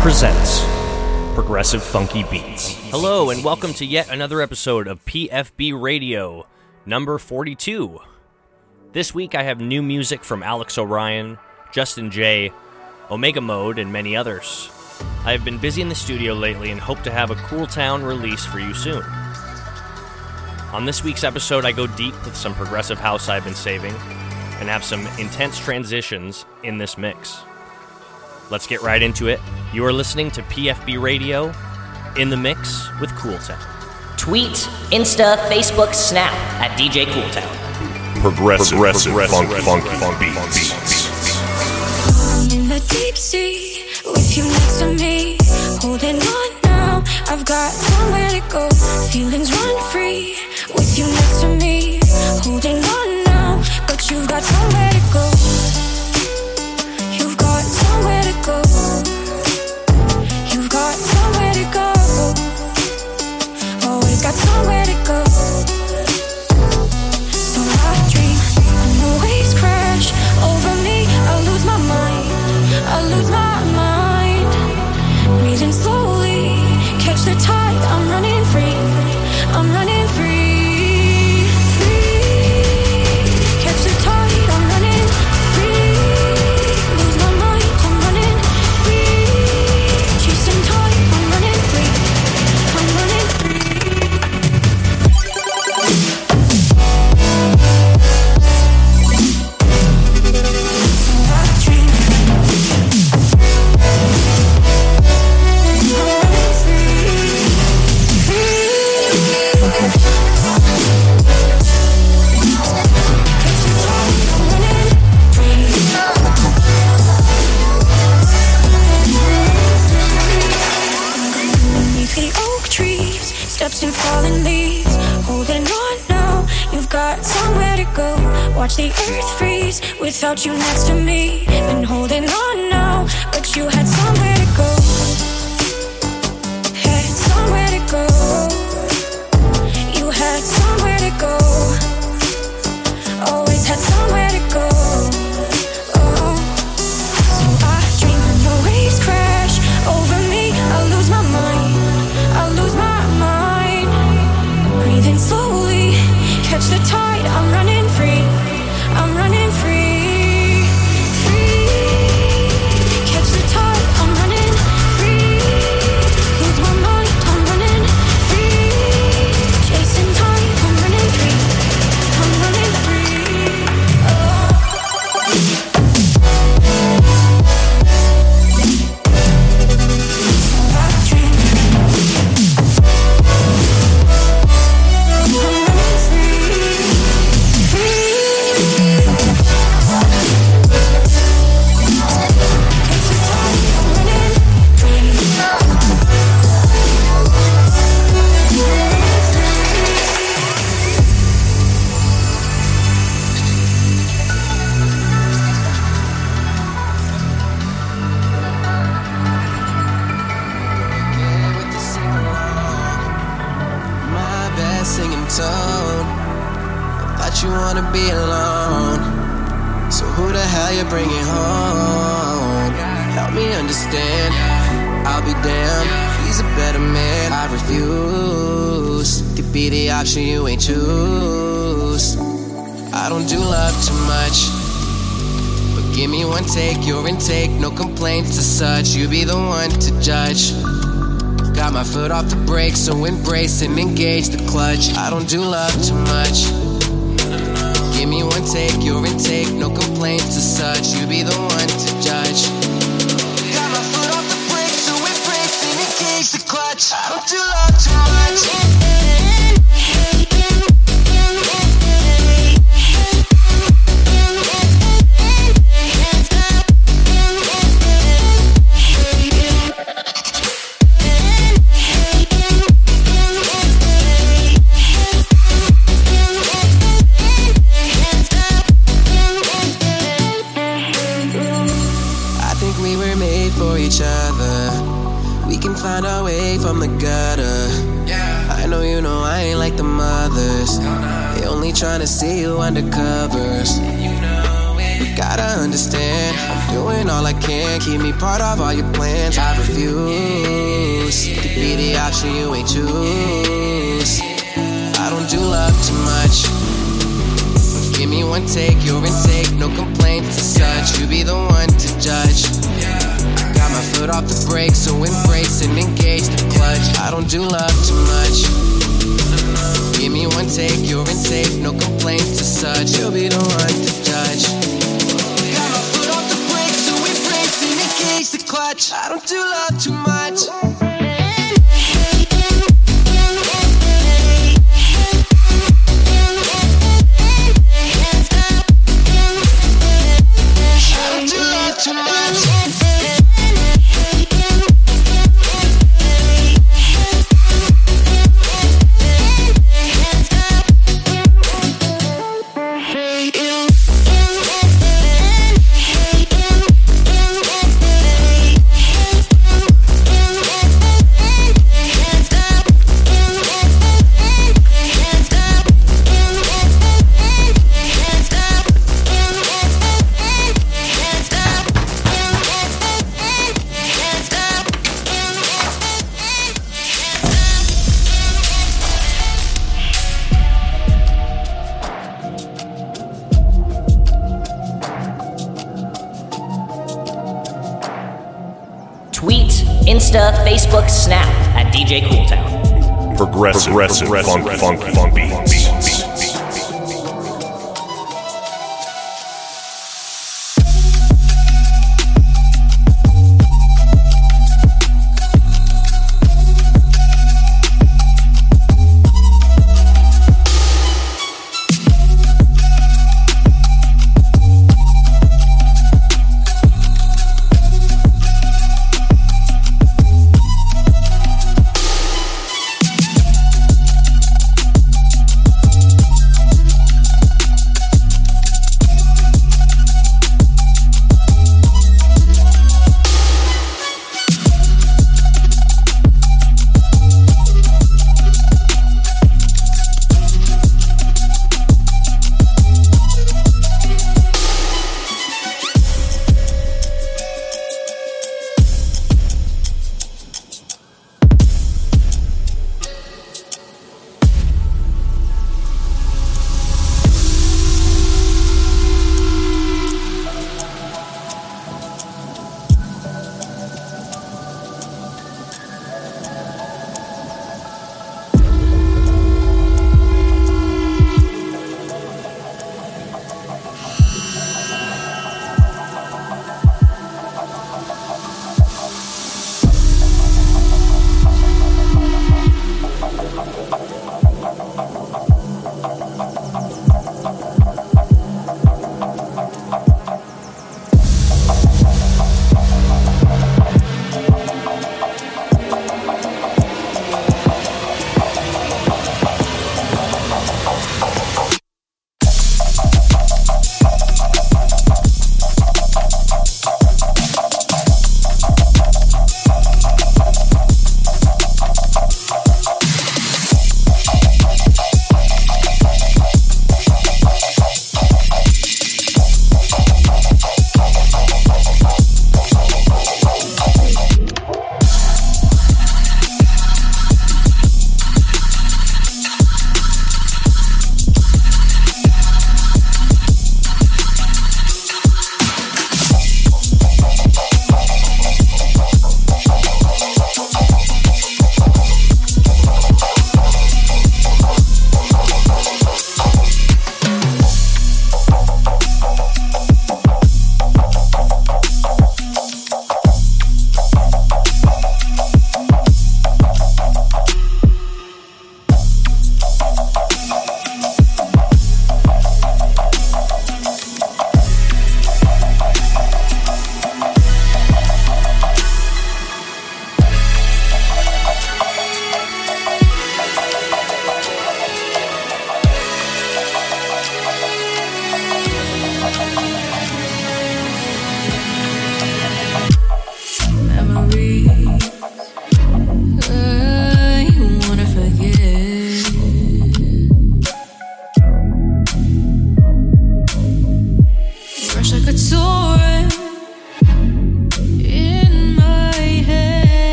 presents Progressive Funky Beats. Hello, and welcome to yet another episode of PFB Radio, number 42. This week I have new music from Alex O'Ryan, Justin J, Omega Mode, and many others. I have been busy in the studio lately and hope to have a Cool Town release for you soon. On this week's episode, I go deep with some progressive house I've been saving and have some intense transitions in this mix. Let's get right into it. You are listening to PFB Radio in the mix with Cool Town. Tweet, Insta, Facebook, Snap at DJ Cooltown. Progressive, progressive, funk, funk, funk, beats. I'm in the deep sea with you next to me. Holding on now, I've got somewhere to go. Feelings run free with you next to me. Holding on now, but you've got somewhere to go. so embrace and engage the clutch. I don't do love too much. Give me one take, your intake, no complaints to such. You be the one to judge. Got my foot off the brake, so embrace and engage the clutch. I don't do love too much. Foot off the brake, so embrace and engage the clutch. I don't do love too much. Give me one take, your intake, no complaints as such. You'll be the one to judge. Got my foot off the brake, so embrace and engage the clutch. I don't do love too much. Progressive, progressive, funk, funk,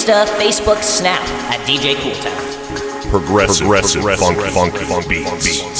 Insta, Facebook, Snap at DJ Cooltown. Progressive, progressive, funk, funk, funk, beats.